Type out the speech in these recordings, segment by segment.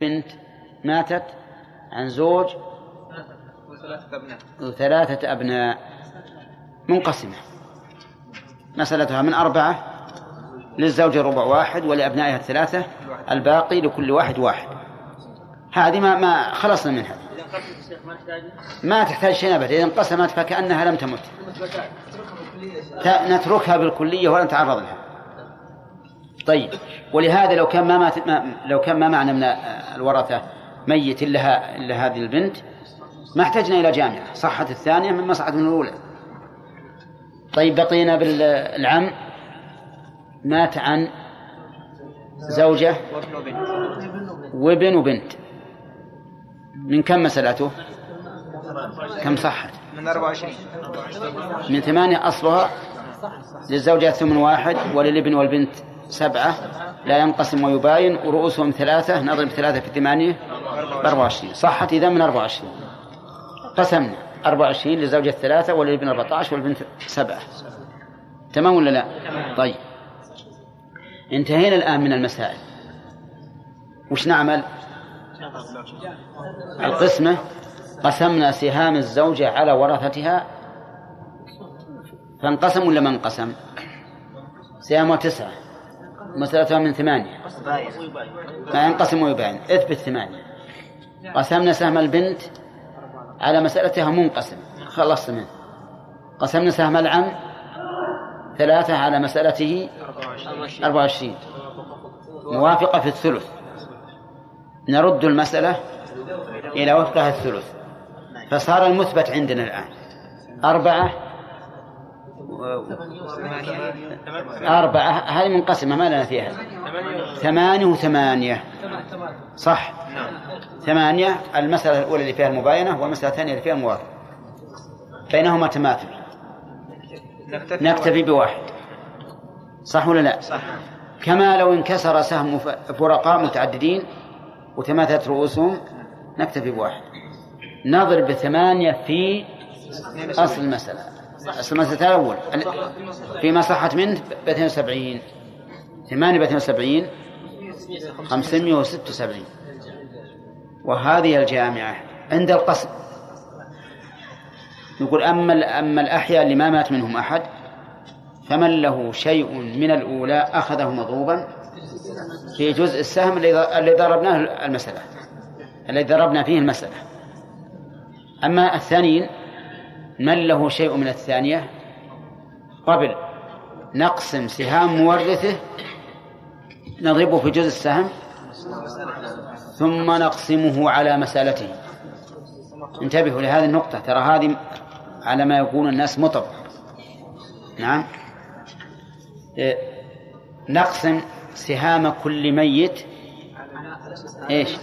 بنت ماتت عن زوج وثلاثة أبناء. وثلاثة أبناء منقسمة. مسألتها من أربعة للزوج ربع واحد ولأبنائها الثلاثة الباقي لكل واحد واحد. هذه ما ما خلصنا منها. ما تحتاج؟ شيء أبدا. إذا انقسمت فكأنها لم تمت. نتركها بالكلية ولا نتعرض لها. طيب. ولهذا لو كان ما, مات ما لو كان ما معنا من الورثة ميت إلا إلا هذه البنت ما احتجنا إلى جامعة. صحت الثانية مما صحت من الأولى. طيب بقينا بالعم. مات عن زوجة وابن وبنت. وابن وبنت من كم مسألته؟ كم صحت؟ من 24 من ثمانية أصلها للزوجة ثمن واحد وللابن والبنت سبعة لا ينقسم ويباين ورؤوسهم ثلاثة نضرب ثلاثة في ثمانية أربعة وعشرين. صحت إذا من أربعة وعشرين. قسمنا أربعة وعشرين للزوجة ثلاثة وللابن أربعة عشر والبنت سبعة. تمام ولا لا؟ طيب. انتهينا الآن من المسائل. وش نعمل؟ القسمة قسمنا سهام الزوجة على ورثتها فانقسم ولا ما انقسم؟ سهامها تسعة. مسألتها من ثمانية. ما ينقسم ويبين اثبت ثمانية قسمنا سهم البنت على مسألتها منقسم. خلصت منه. قسمنا سهم العم ثلاثة على مسألته أربعة وعشرين. موافقة في الثلث. نرد المسألة إلى وفقها الثلث. فصار المثبت عندنا الآن. أربعة أربعة. هذه منقسمة. ما لنا فيها. ثمانية وثمانية. صح. ثمانية. المسألة الأولى اللي فيها المباينة والمسألة الثانية اللي فيها الموافقة بينهما تماثل. نكتفي بواحد. صح ولا لا؟ صح. كما لو انكسر سهم فرقاء متعددين وتماثلت رؤوسهم نكتفي بواحد. نضرب بثمانية في أصل المسألة. المسألة الأول. ال- فيما صحت منه ب 72 ثمانية ب 72 576 وهذه الجامعة عند القسم يقول أما أما الأحياء اللي ما مات منهم أحد فمن له شيء من الأولى أخذه مضروبا في جزء السهم الذي ضربناه المسألة. الذي ضربنا فيه المسألة. أما الثانيين من له شيء من الثانية؟ قبل. نقسم سهام مورثه نضربه في جزء السهم ثم نقسمه على مسألته. انتبهوا لهذه النقطة ترى هذه على ما يقول الناس مطب. نعم. إيه، نقسم سهام كل ميت إيش؟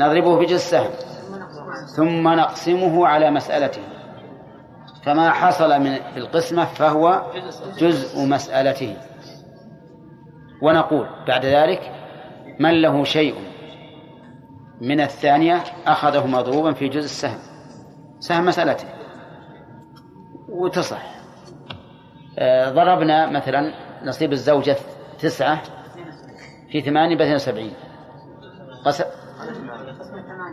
نضربه في جزء السهم. ثم نقسمه على مسألته فما حصل من في القسمة فهو جزء مسألته ونقول بعد ذلك من له شيء من الثانية أخذه مضروبا في جزء السهم. سهم مسألته وتصح. آه، ضربنا مثلا نصيب الزوجة تسعة في ثمانية باثنين وسبعين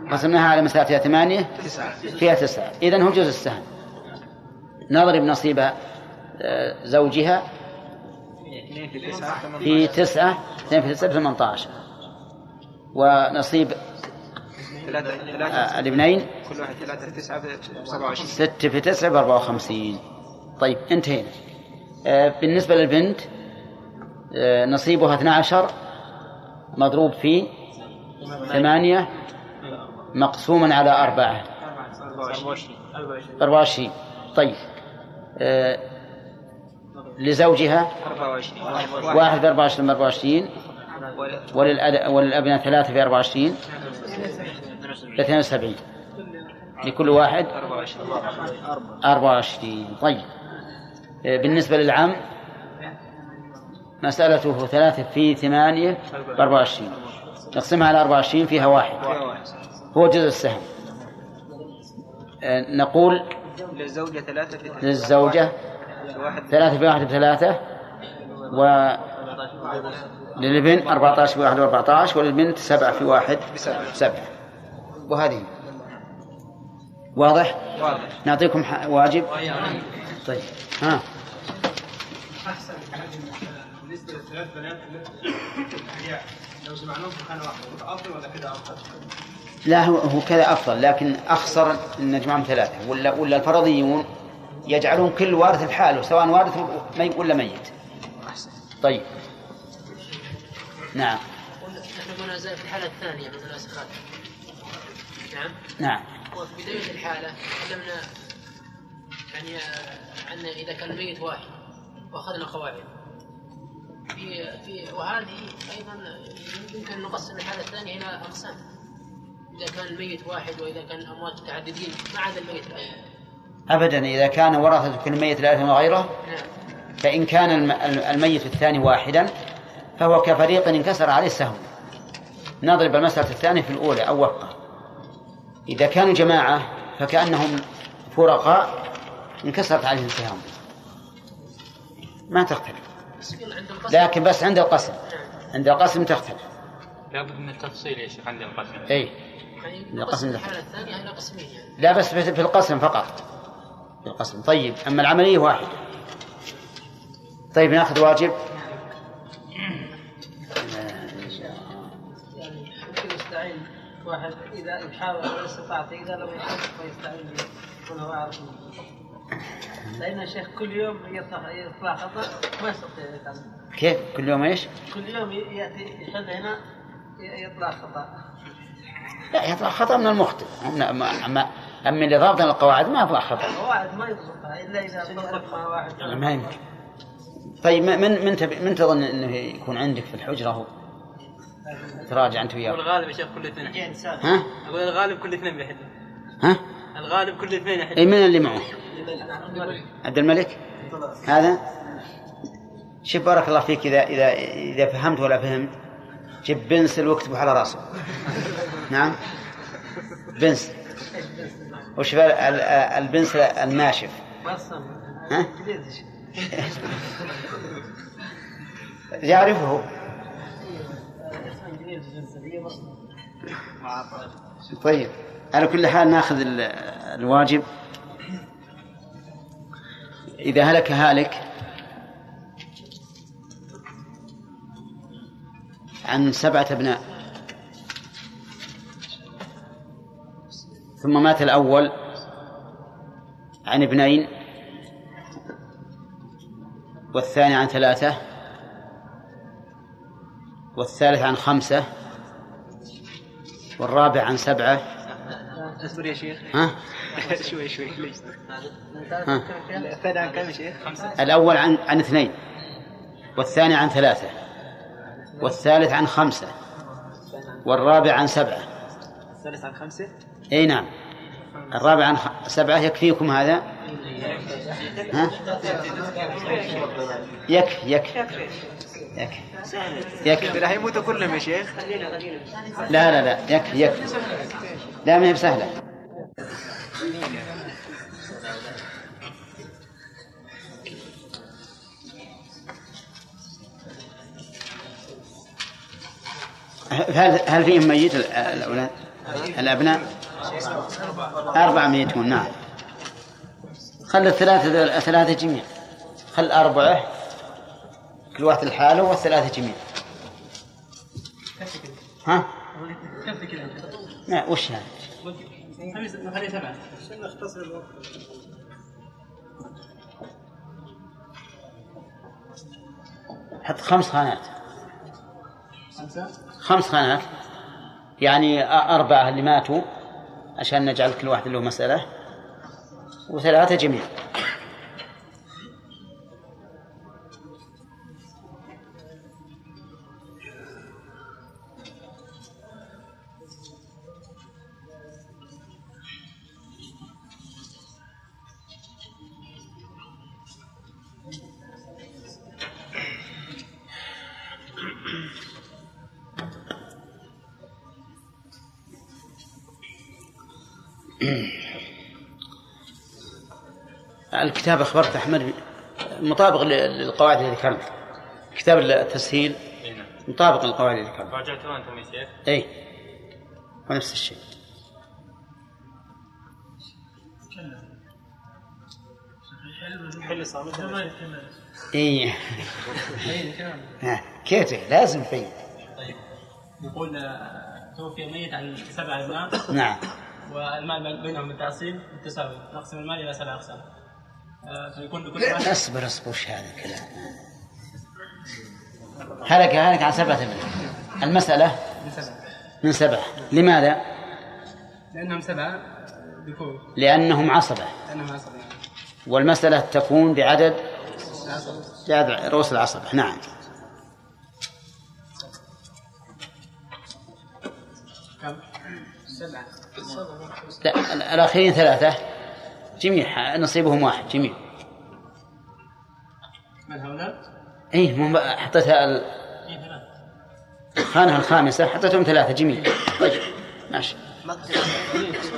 قس... قسمناها على مسألتها ثمانية. فيها تسعة. إذن هو جزء السهم. نضرب نصيب آه، زوجها. في تسعة. في تسعة اثنين في تسعة ثمانية عشر ونصيب آه، الابنين. كل واحد ثلاثة في تسعة ب 27 ستة في تسعة بأربعة وخمسين. طيب انتهينا. آه، بالنسبة للبنت نصيبها 12 مضروب في ثمانية. مقسوما على أربعة. 24 أربعة وعشرين. طيب آه، لزوجها؟ 24 واحد في أربعة وعشرين بأربعة وعشرين. وللأد- وللأبناء ثلاثة في أربعة وعشرين. باثنين وسبعين. لكل واحد؟ 24 أربعة وعشرين. طيب آه، بالنسبة للعم؟ مسألته ثلاثة في ثمانية بأربعة وعشرين. نقسمها على أربعة وعشرين فيها واحد. هو جزء السهم. آه، نقول للزوجة ثلاثة في ثلاثة. للزوجة واحد ثلاثة في واحد بثلاثة و للابن 14 في واحد و14 وللبنت سبعة في واحد بسبعة. سبعة. وهذه. واضح؟ واضح. نعطيكم واجب. طيب. ها. بالنسبة للثلاث بنات لو جمعناهم في خانة واحدة افضل ولا كده افضل؟ لا هو هو كذا أفضل لكن أخسر ان نجمعهم ثلاثة. ولا ولا الفرضيون يجعلون كل وارث بحاله سواء وارث ولا ميت. طيب. نعم. نحن في الحالة الثانية من المناسخات نعم. نعم وفي بداية الحالة تكلمنا يعني عن إذا كان الميت واحد وأخذنا قواعد في في وهذه أيضا يمكن نقسم الحالة الثانية إلى أقسام. إذا كان الميت واحد وإذا كان الأموات متعددين ما عدا الميت الأول ابدا إذا كان ورثة كل ميت لا يرث وغيره نعم. فإن كان الم- الميت الثاني واحدا فهو كفريق انكسر عليه السهم. نضرب المسألة الثانية في الأولى أو وفقه إذا كانوا جماعة فكأنهم فرقاء انكسرت عليهم السهام ما تختلف. بس يقول عند القسم. لكن بس عند القسم. نعم. عند القسم تختلف. لابد من التفصيل يا شيخ عند القسم. أي يعني القسم الحالة الثانية إلى قسمين يعني. لا بس في القسم فقط. في القسم. طيب أما العملية واحدة. طيب نأخذ واجب. يعني يستعين. واحد إذا يحاول ولا استطاع اذا لم يحاول فيستعين به. من هو يعرف لأن الشيخ كل يوم يطلع خطأ ما يستطيع يتعلم كيف؟ كل يوم إيش؟ كل يوم يأتي يحل هنا يطلع خطأ. لا يطلع خطأ من المخطئ. أما أما أما أما اللي ضابط القواعد ما يطلع خطأ. واحد ما يضبطها إلا إذا طبق مع واحد ما يمكن. طيب من من تب- من تظن إنه يكون عندك في الحجرة هو؟ تراجع أنت وياه. والغالب يا شيخ كل اثنين. ها؟ أقول الغالب كل اثنين بيحلوا ها؟ الغالب كل اثنين يحلوا اي من اللي معه؟ عبد الملك. هذا؟ شوف بارك الله فيك اذا اذا إذا فهمت ولا فهمت. جيب بنسل واكتبه على راسه. نعم؟ بنسل ال- البنسل الناشف ها؟ يعرفه. طيب على كل حال ناخذ ال- الواجب. إذا هلك هالك عن سبعة أبناء ثم مات الأول عن ابنين والثاني عن ثلاثة والثالث عن خمسة والرابع عن سبعة اصبر يا شيخ ها؟ شوي شوي ليش ها؟ الثاني عن كم يا شيخ؟ خمسة الأول عن عن اثنين والثاني عن ثلاثة والثالث عن خمسة والرابع عن سبعة. الثالث عن خمسة؟ أي نعم. الرابع عن سبعة يكفيكم هذا؟ ها؟ يكفي يكفي يكفي يكفي راح يموتوا كلهم يا شيخ؟ لا لا لا. يكفي يكفي لا ما هي بسهلة. هل هل فيهم ميت ال- الأولاد؟ الأبناء؟ أربعة ميتون نعم. خل الثلاثة الثلاثة جميع. خل أربعة كل واحد لحاله والثلاثة جميع. ها؟ لا وش هذا؟ حط خمس خانات. خمس خانات. يعني أربعة اللي ماتوا عشان نجعل كل واحد له مسألة. وثلاثة جميع. الكتاب أخبرت أحمد مطابق للقواعد اللي ذكرنا كتاب التسهيل مطابق للقواعد اللي ذكرنا راجعتوا أنتم يا شيخ؟ اي ونفس الشيء. حل صامت اي ها، كيف؟ لازم في طيب. يقول توفي ميت عن سبع ابناء نعم. والمال بينهم بالتعصيب بالتساوي. نقسم المال إلى سبع أقسام. آه، فيكون لكل واحد. اصبر اصبر وش هذا الكلام؟ هلك هلك عن سبعة ابناء المسألة؟ من سبع من سبعة. لماذا؟ لأنهم سبعة ذكور لأنهم عصبة. لأنهم عصبة. والمسألة تكون بعدد بعدد رؤوس العصبة. نعم. كم؟ لا ال- الأخيرين ثلاثة. جميع نصيبهم واحد جميع. من هؤلاء؟ اي مو ال- ثلاث الخانة الخامسة حطيتهم ثلاثة جميع. طيب ماشي.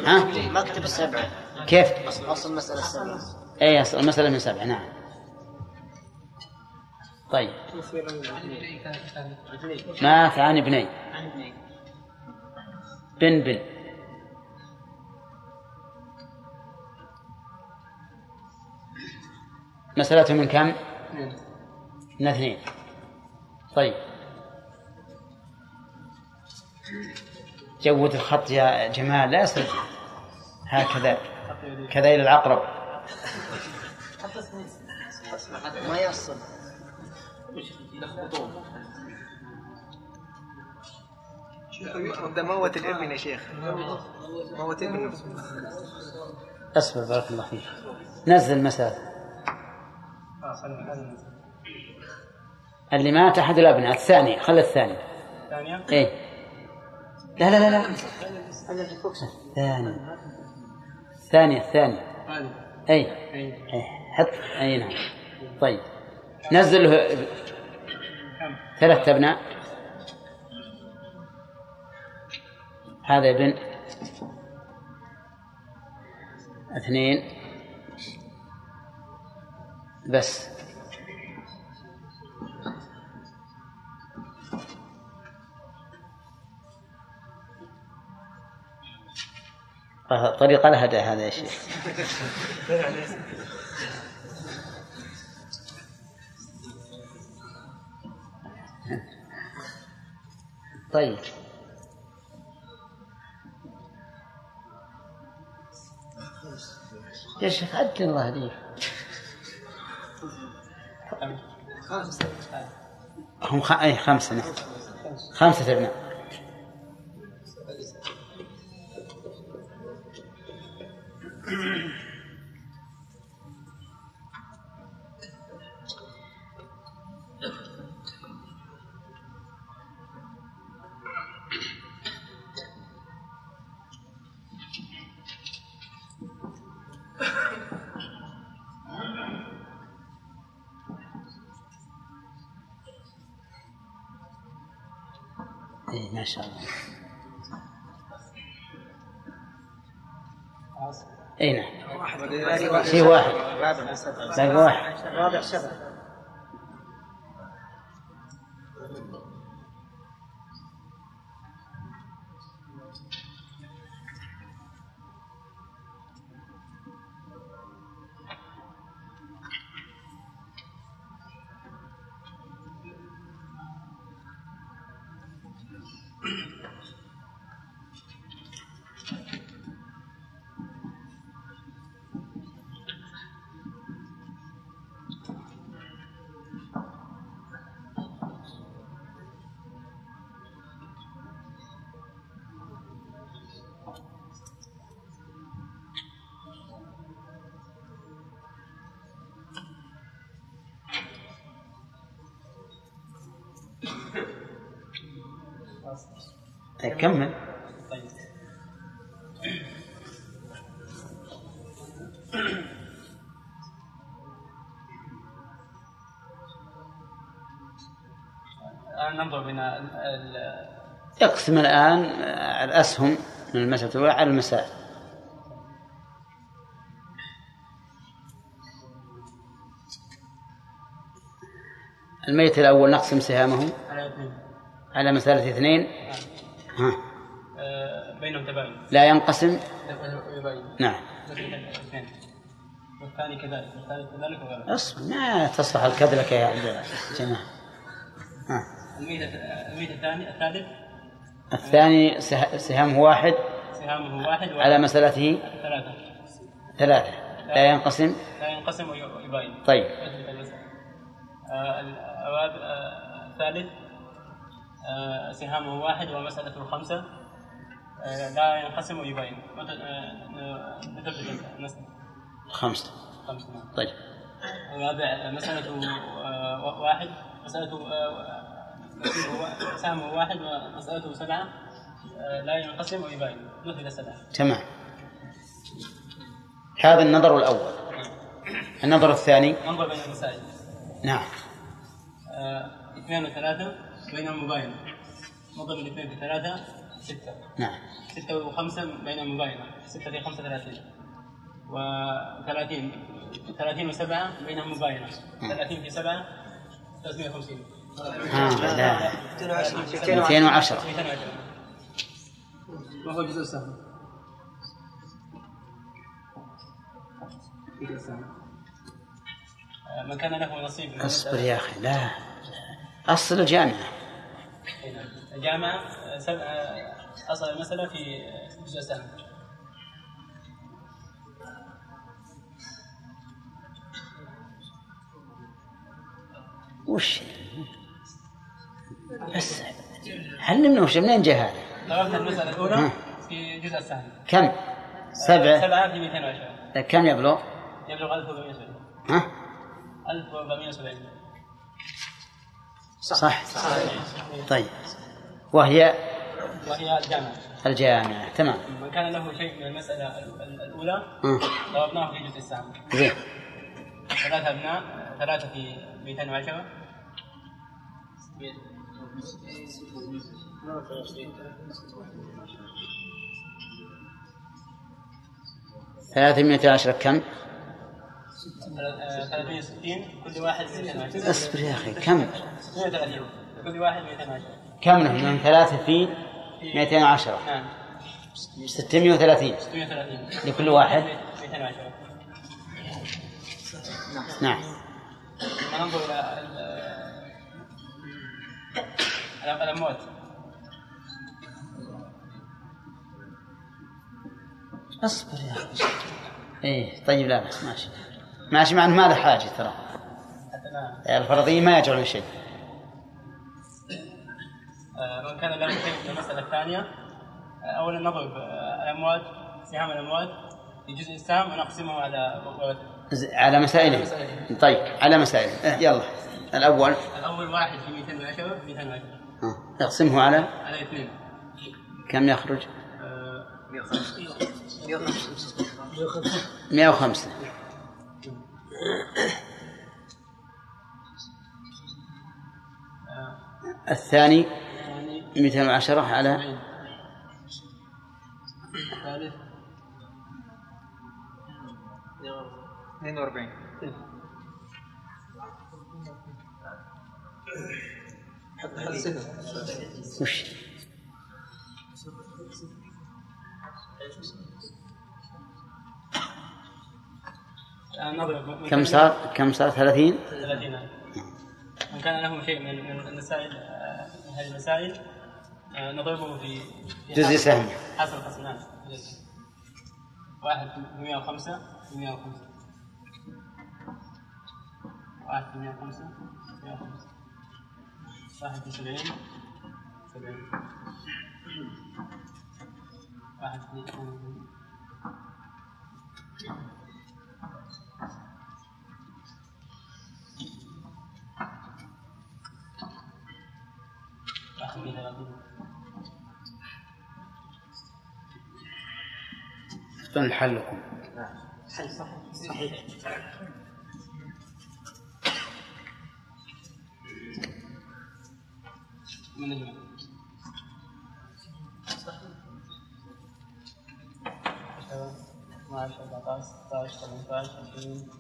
ها؟ مكتب السبعة. كيف؟ أصل المسألة السبعة اي أصل المسألة من سبعة نعم. طيب. مات عن ابنين بن بن. مسألته من كم؟ من اثنين. طيب. جود الخط يا جمال لا يصير هكذا. كذا إلى العقرب. ما يصل ده موت الابن يا شيخ. موت ابنه أصبر بارك الله فيك. نزل مسألة. اللي مات أحد الأبناء الثاني خلى الثاني. الثانية؟ إيه. لا لا لا لا. الثاني. الثاني الثاني. هذه أي اي إيه. حط. أي نعم. طيب. نزل له؟ ثلاثة أبناء. هذا ابن. اثنين. بس. طريقة لهدى هذا يا شيخ. طيب. يا شيخ عدل الله هم خ... أي خمسة نعم. خمسة أبناء. إيه ما شاء الله. اي نعم. في واحد. باقي واحد. رابع سبعة. ننظر من ال- يقسم الآن الأسهم من المسألة الأولى على المسائل الميت الأول نقسم سهامه على اثنين. على مسألة اثنين. ها. آه، بينهم تباين. لا ينقسم. يباين نعم. والثاني كذلك والثالث كذلك وغيره. أصبر ما تصلح الكذلك يا عبد ها الميت الثاني الثالث؟ الثاني سه- سهامه واحد سهامه واحد على مسألته ثلاثة. ثلاثة. لا ينقسم؟ لا ينقسم ويباين. طيب. آه، آه، الثالث آه، سهامه واحد ومسألته خمسة. لا ينقسم ويباين. خمسة. خمسة. طيب. الرابع مسألته واحد. مسألته واحد ومسألته سبعة آه، لا ينقسم ويباين. مثل السبعة تمام. هذا النظر الأول. النظر الثاني. انظر بين المسائل. نعم. آه، اثنين وثلاثة بينهم مباينة نضرب الاثنين في ثلاثة ستة. نعم. ستة وخمسة بينهم مباينة ستة في خمسة ثلاثين. وثلاثين. ثلاثين وسبعة بينهم مباينة ثلاثين في سبعة 350 ها لا. 210 210 وهو جزء السهم من كان له نصيب اصبر يا أخي لا. أصل الجامعة. الجامعة آه، سب- آه، أصل المسألة في جزء السهم وش؟ بس علمنا وش منين جاء هذا؟ ضربنا المسألة الأولى في جزء السهم كم؟ سبعة. سبعة في 220 كم يبلغ؟ يبلغ 1470 ها؟ 1470 صح. طيب. وهي؟ وهي الجامعة. الجامعة. تمام. من كان له شيء من المسألة ال- ال- الأولى. ضربناه في جزء السهم زين. ثلاثة أبناء ثلاثة في 210 ثلاثمائة عشرة كم؟ 360 كل واحد 210 اصبر يا أخي كم؟ 630 كل واحد 210 كم له من ثلاثة في 210 نعم. 630 630 لكل واحد؟ 210 نعم. لما ننظر إلى الأموات. اصبر يا أخي. إيه طيب لا بس ماشي. ماشي مع أنه ما له حاجة ترى. لا الفرضيين ما يجعلون شيء. آه، من كان له شيء في المسألة الثانية آه، أولا نضرب آه، الأموات سهام الأموات في جزء السهم ونقسمه على على مسائله طيب على مسائله إيه، يلا. الأول. الأول واحد في 210 210 ها، اقسمه على على اثنين. كم يخرج؟ آه، 105 آه، الثاني يعني 210 على الثالث 42 وش؟ آه، كم صار؟ كم صار؟ 30 30 من كان له شيء من من المسائل آه، من هذه المسائل آه، نضربه في جزء سهم. جزء سهم. واحد في 105 في 105 واحد في 105 105 واحد في 70 70 واحد في 80. واحد في 30 اختن من الجمع 12 14 16 18 20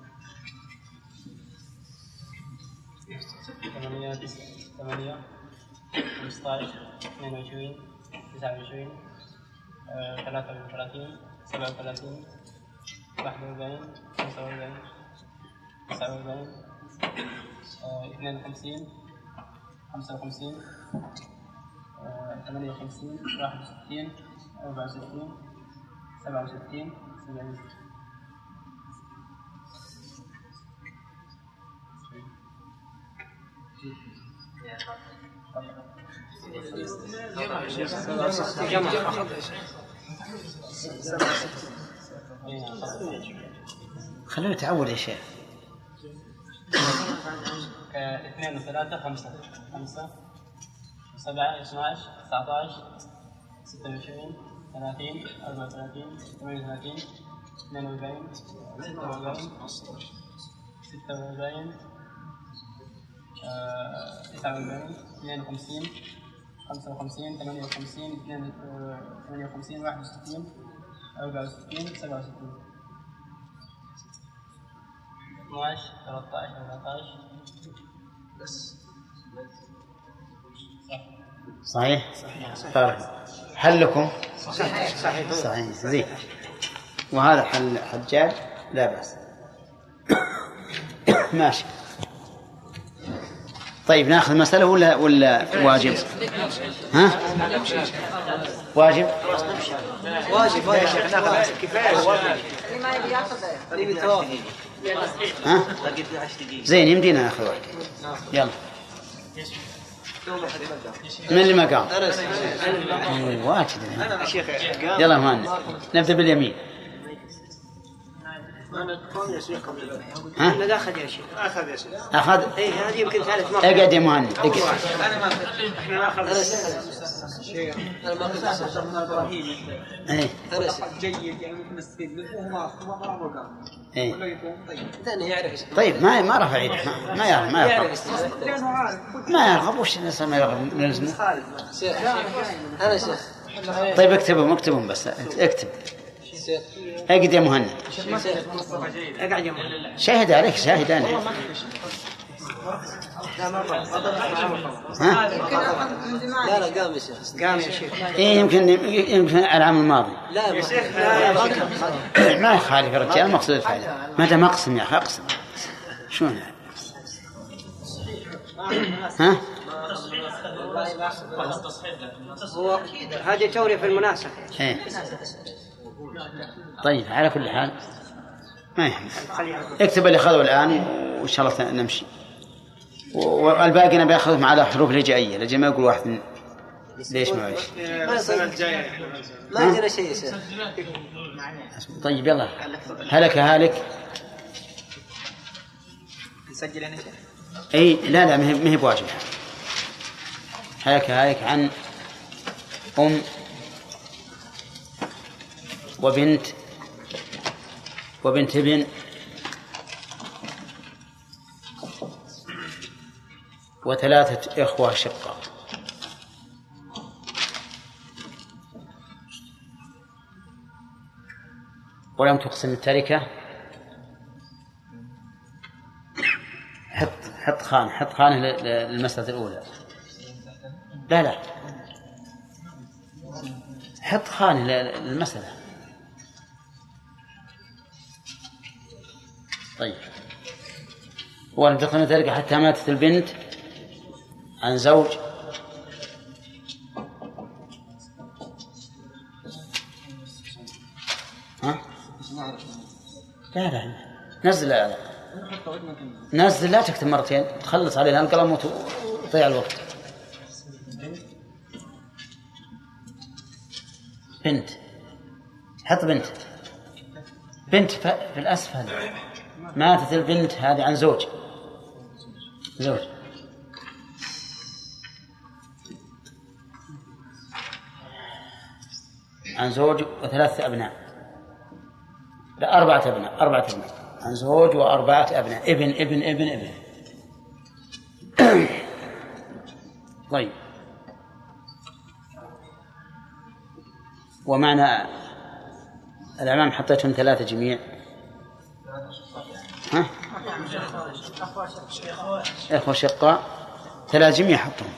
8 9 8 15 22 29 آه، 33 37 41 45 49 آه، 52 55 آه، 58 61 64 67 70 خلوه يتعود يا شيخ. اثنين وثلاثة خمسة. خمسة سبعة 12 19 26 30 34 38 42 46 46 آه، 49 52 55 58 58 61 64 67 12 13 14 صحيح؟ صحيح حلكم؟ صحيح صحيح. صحيح زين. وهذا حل حجاج لا بأس. ماشي. طيب ناخذ مسألة ولا ولا واجب؟ ها؟ واجب؟ واجب كفاية اللي يتوافق ها؟ زين يمدينا ناخذ واحد يلا. من اللي ما قام؟ إيه، واجد. يا شيخ قام يلا مهند نبدأ باليمين. ها؟ أخذ؟ يا شيخ اخذ يا شيخ أخذ اي هذه يمكن ثالث مرة. اقعد يا مهند اقعد. أنا ما إحنا ناخذ أنا ما أسأل عن إبراهيم. إيه. جيد يعني ممكن نستفيد منه. وهو ما إيه. يكون طيب. يعرف طيب ما ما رفع يده ما- ما يعرف ما يعرف. يرغب ما يرغب وش الانسان ما يرغب نلزمه شيخ أنا شيخ. طيب اكتبهم اكتبهم بس. اكتب. اقعد يا مهند. اقعد يا مهند شاهد عليك شاهد أنا ها؟ لا لا قام يا شيخ قام يا شيخ إيه يمكن يمكن العام الماضي لا يا شيخ لا ما يخالف يا رجال مقصود الفائدة ما دام أقسم يا أخي أقسم شلون يعني؟ ها؟ هو هذه توري في المناسبة إيه طيب على كل حال ما يهم اكتب اللي اخذه الآن وإن شاء الله نمشي والباقي نبي اخذهم على حروف الهجائيه لجل ما يقول واحد من ليش ما ليش ما عندنا شيء يا شيخ. طيب يلا. هلك هالك. نسجل أنا شيخ؟ إي لا لا ما هي ما هي بواجب. هلك هالك عن أم وبنت وبنت ابن وثلاثة إخوة شقة. ولم تقسم التركة؟ حط حط خانة حط ل- للمسألة الأولى. لا لا. حط خانة ل- للمسألة. طيب. ولم تقسم التركة حتى ماتت البنت؟ عن زوج. ها؟ لا لا نزل لا. نزل. لا تكتب مرتين. تخلص عليها القلم وت- وتضيع الوقت. بنت. حط بنت. بنت في الأسفل. ماتت البنت هذه عن زوج. زوج. عن زوج وثلاثة أبناء. لا أربعة أبناء أربعة أبناء. عن زوج وأربعة أبناء. ابن ابن ابن ابن. طيب. ومعنى الأمام حطيتهم ثلاثة جميع. ها؟ إخوة شقاء. ثلاث جميع حطهم.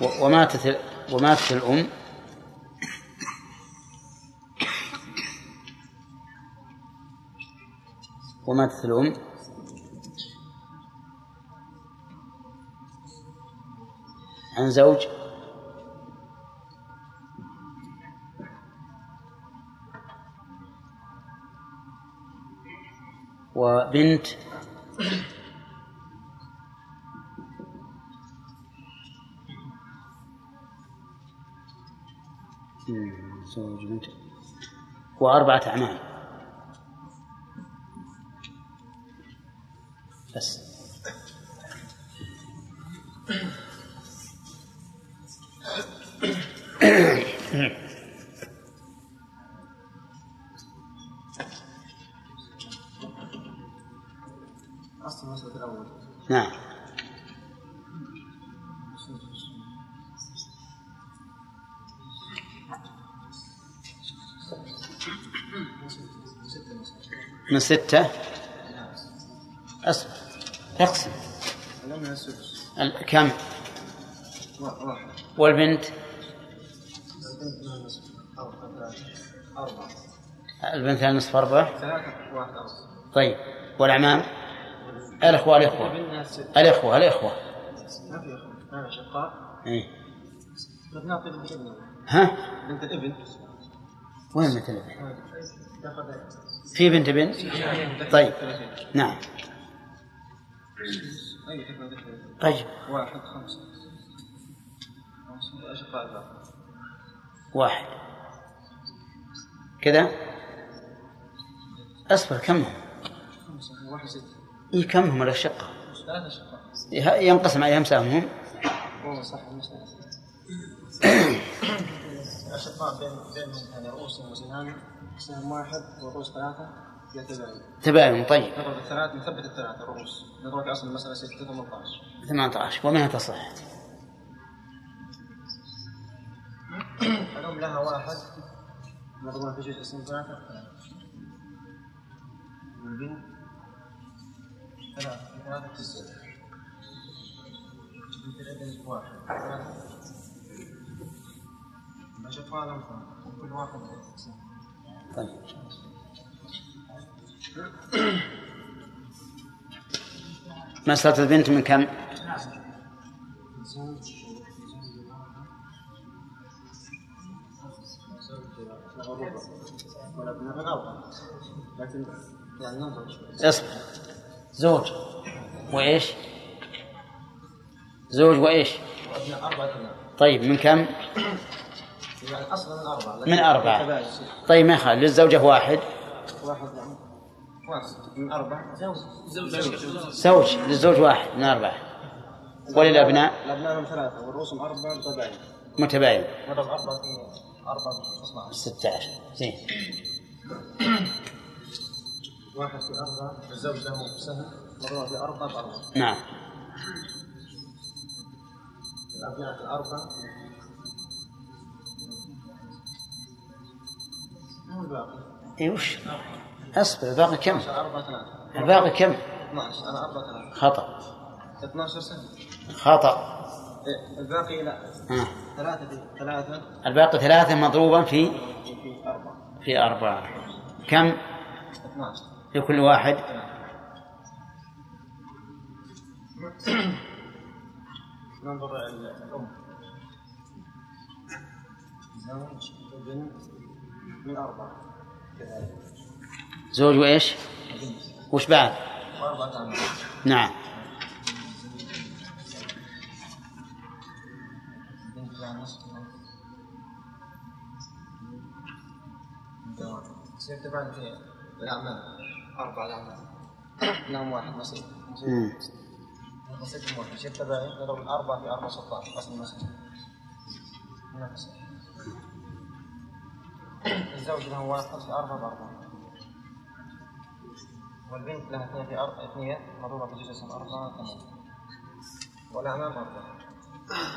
وماتت وماتت الأم. وماتت الأم. عن زوج. وبنت. وأربعة أعمام بس. من ستة. أصبر. اقسم. كم؟ والبنت؟ البنت لها نصف أربعة. طيب. والأعمام الأخوة الأخوة. الأخوة الأخوة. إيه. بنت ها؟ بنت الابن. وين مثل البنت؟ في بنت بنت؟ طيب. نعم. طيب. واحد. خمسة واحد كذا؟ أصبر كم هم؟ واحد ستة إيه كم هم الأشقة؟ ثلاثة يه- ينقسم عليهم سهمهم صح أشقاء بين بينهم يعني رؤوس وسهام سهم واحد ورؤوس ثلاثة تباين. طيب. نضرب الثلاث نثبت الثلاثة رؤوس. نضرب أصل المسألة ستة 18 18 ومنها تصح الأم لها واحد. مضروبة في جزء اسم ثلاثة. والبنت ثلاثة ثلاثة تسعة بنت واحد. ثلاثة. الأشقاء لهم ثلاثة كل واحد طيب مسألة البنت من كم؟ اصبر زوج وإيش؟ زوج أبناء طيب من كم؟ يعني من تباين. طيب ما يخالف للزوجة واحد. واحد يعني. واحد من أربعة. زوج. زوج. للزوج واحد من أربعة وللأبناء؟ الأبناء من ثلاثة والرؤوس من أربعة تباين متباين نضرب أربعة في أربعة في 12 16 زين. واحد في أربعة الزوج له سهم مضروبة في أربعة بأربعة. نعم. الأبناء في أربعة. إي وش؟ أصبر الباقي كم؟ 12 أربعة ثلاثة. الباقي كم؟ 12 أنا أربعة ثلاثة. خطأ. 12 سهم خطأ. إيه الباقي لا. آه. ثلاثة ثلاثة. الباقي ثلاثة مضروبا في؟ في أربعة. في أربعة. كم؟ 12 في كل واحد؟ ننظر ال- الأم. زوج وبنت زوج وإيش وش بعد نعم يصير تبعد في الأعمال أربعة الأعمال لهم واحد مم. نصيب واحد يصير تبعي نضرب الأربعة في أربعة 16 أصل المسألة نفس الزوج له واحد في أربعة بأربعة والبنت لها اثنين في أربعة اثنين مضروبة في جزء اسمه أربعة ثمانية والأعمام أربعة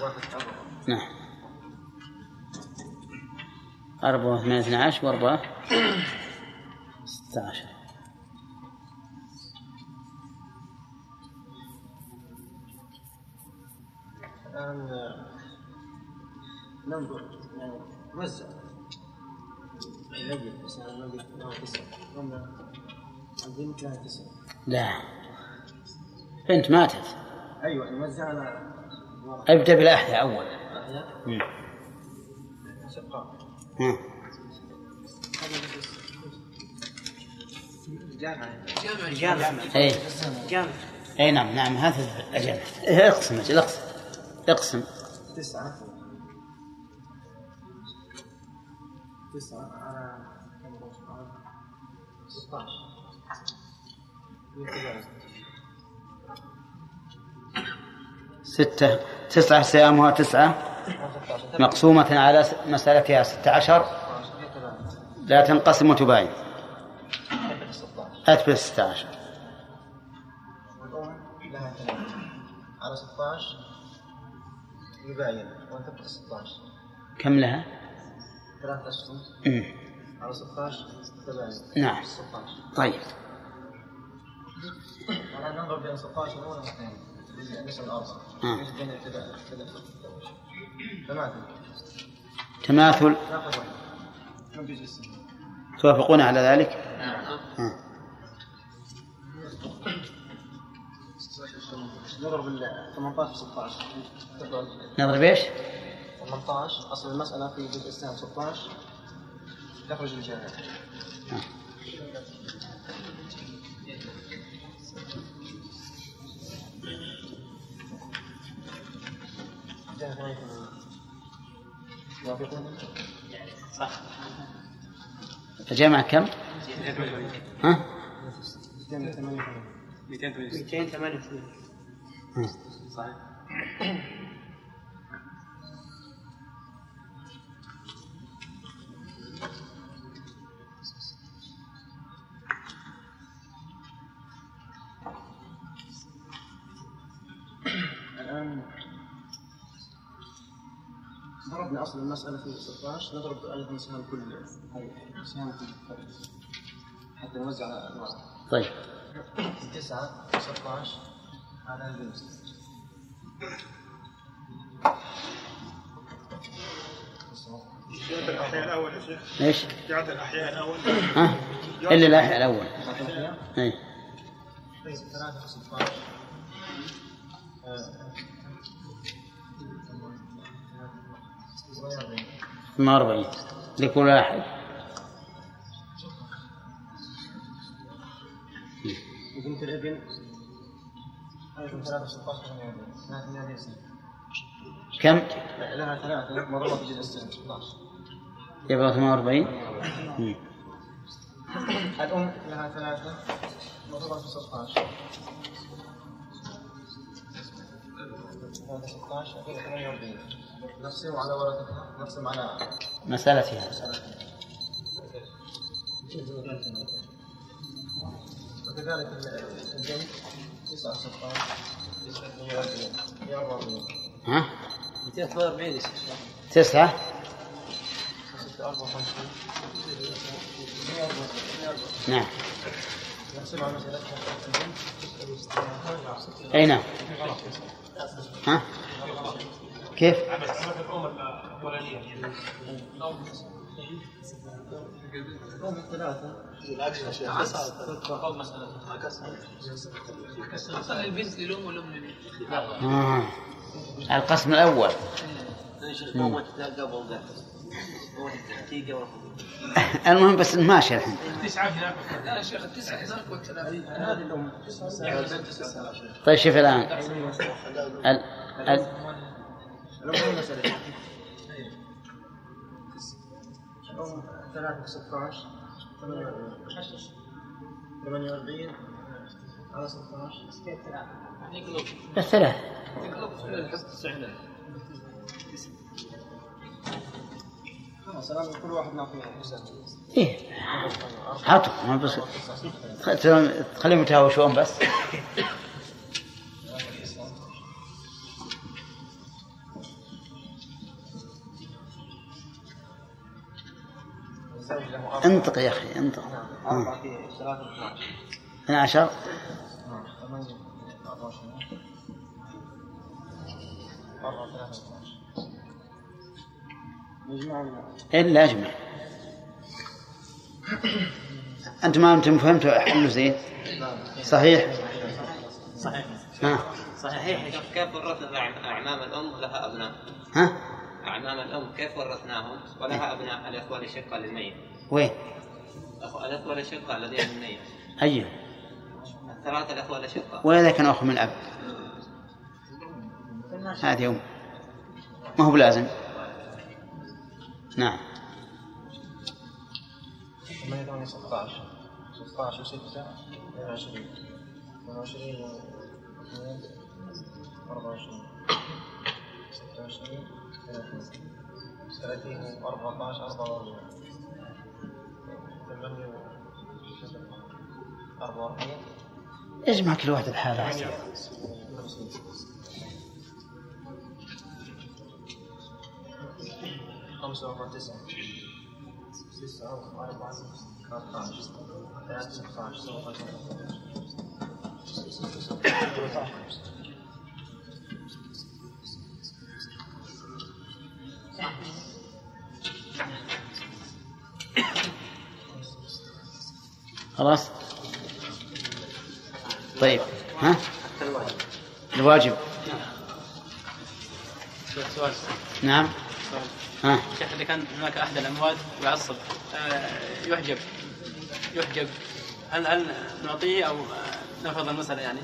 واحد في أربعة. نعم. أربعة واثنين اثنى عشر وأربعة ستة عشر. الآن ننظر. يعني نوزع. تسعة لا. بنت ماتت. أيوة وزعنا أبدأ بالأحياء أول. أحياء مم. شقاء ها. جامعة جامع جامعة اي جامعة اي نعم نعم هذا الجمع إيه، اقسم اقسم. اقسم. تسعة تسعة على كم رقم؟ على 16 ستة. تسعة سهامها تسعة. مقسومة على مسألتها ستة عشر. لا تنقسم وتباين. أثبت ستة عشر. على 16 يباين. وتبقى 16 كم لها؟ ثلاث أسهم مم. على 16 تباين نعم 16 طيب الآن ننظر بين 16 الأولى والثانية للأربعة آه. بين تماثل تماثل؟ توافقون على ذلك؟ آه. نضرب ال 18 في 16 تفضل. نضرب إيش؟ 18 أصل المسألة في جزء السهم 16 تخرج الجامع موافقون؟ الجمع كم؟ ها؟ 288 صحيح إحنا أصل المسألة في 16 نضرب عدد من كل سهام في حتى نوزع على طيب. 9 16 على الجنس جعلت الأحياء الأول يا شيخ. إيش؟ الأحياء الأول. ها؟ إلا الأحياء الأول. اي طيب 3 16 ما أربعين لكل واحد. وبنت الابن كم؟ لها ثلاثة مرة في جزء السنة 12 يبقى 48 الأم لها ثلاثة مرة في 16 16 48 نقسم على ورقتها نقسم على مسألتها وكذلك 9 16 140 ها؟ 248 يا شيخ. تسعة. 54 نعم. أي نعم. ها؟ كيف؟ آه. القسم الأول المهم بس ماشي الحين تسعة هناك لا يا شيخ التسعة هناك والثلاثة هذه الأم تسعة طيب شوف الآن ال... ال... الأم مسألة. الأم ثلاثة في 16 48 على 16 بس ثلاث خلاص كل واحد نعطيه إيه. عطوا ما بس خ- خليهم يتهاوشون بس. انطق يا أخي انطق أربعة في ثلاثة 12 12 نعم. ثمانية 24 أربعة 12 إلا أجمع أنت ما أنتم فهمتوا حلوا زين؟ صحيح؟ صحيح. ها صحيح. كيف ورثنا أعمام الأم لها أبناء؟ ها؟ أعمام الأم كيف ورثناهم ولها أبناء الإخوة الأشقة للميت؟ وين؟ الأخوة الإخوة الأشقة الذين للميت أيه الثلاثة الإخوة الأشقة وإذا كان أخو من أب هذه أم. ما هو بلازم؟ نعم. 8 8 16 16 و6 22 22 24 26 30 14 44 44 اجمع كل واحد بحالة أحسن. خمسة وتسعة تسعة وأربعة 13 13 خلاص؟ طيب ها؟ الواجب. سؤال نعم. ها. شيخ إذا كان هناك أحد الأموات يعصب آه، يحجب يحجب هل هل نعطيه أو آه، نفرض المسألة يعني؟